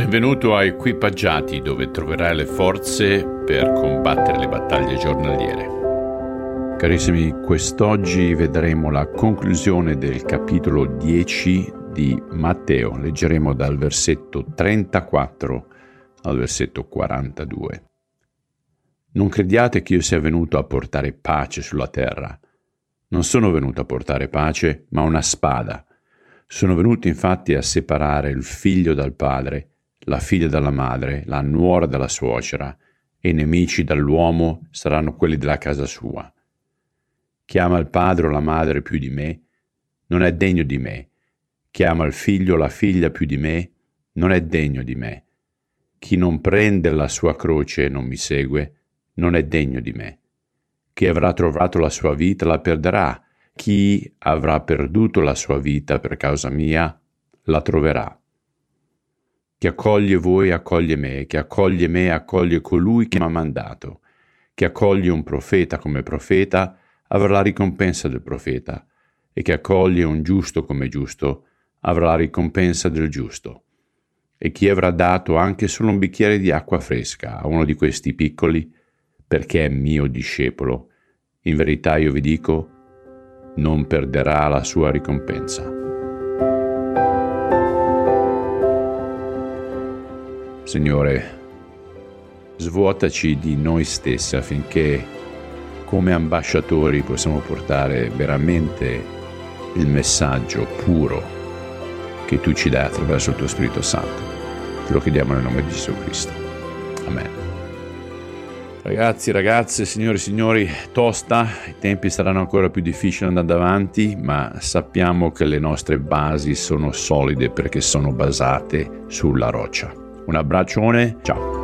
Benvenuto a Equipaggiati dove troverai le forze per combattere le battaglie giornaliere. Carissimi, quest'oggi vedremo la conclusione del capitolo 10 di Matteo. Leggeremo dal versetto 34 al versetto 42. Non crediate che io sia venuto a portare pace sulla terra. Non sono venuto a portare pace, ma una spada. Sono venuto infatti a separare il figlio dal padre la figlia dalla madre, la nuora dalla suocera, e i nemici dall'uomo saranno quelli della casa sua. Chi ama il padre o la madre più di me, non è degno di me. Chi ama il figlio o la figlia più di me, non è degno di me. Chi non prende la sua croce e non mi segue, non è degno di me. Chi avrà trovato la sua vita la perderà. Chi avrà perduto la sua vita per causa mia, la troverà. Chi accoglie voi accoglie me, chi accoglie me accoglie colui che mi ha mandato. Chi accoglie un profeta come profeta avrà la ricompensa del profeta, e chi accoglie un giusto come giusto avrà la ricompensa del giusto. E chi avrà dato anche solo un bicchiere di acqua fresca a uno di questi piccoli, perché è mio discepolo, in verità io vi dico, non perderà la sua ricompensa. Signore, svuotaci di noi stessi affinché come ambasciatori possiamo portare veramente il messaggio puro che tu ci dai attraverso il tuo Spirito Santo. Te lo chiediamo nel nome di Gesù Cristo. Amen. Ragazzi, ragazze, signori e signori, tosta, i tempi saranno ancora più difficili andando avanti, ma sappiamo che le nostre basi sono solide perché sono basate sulla roccia. Un abbraccione, ciao.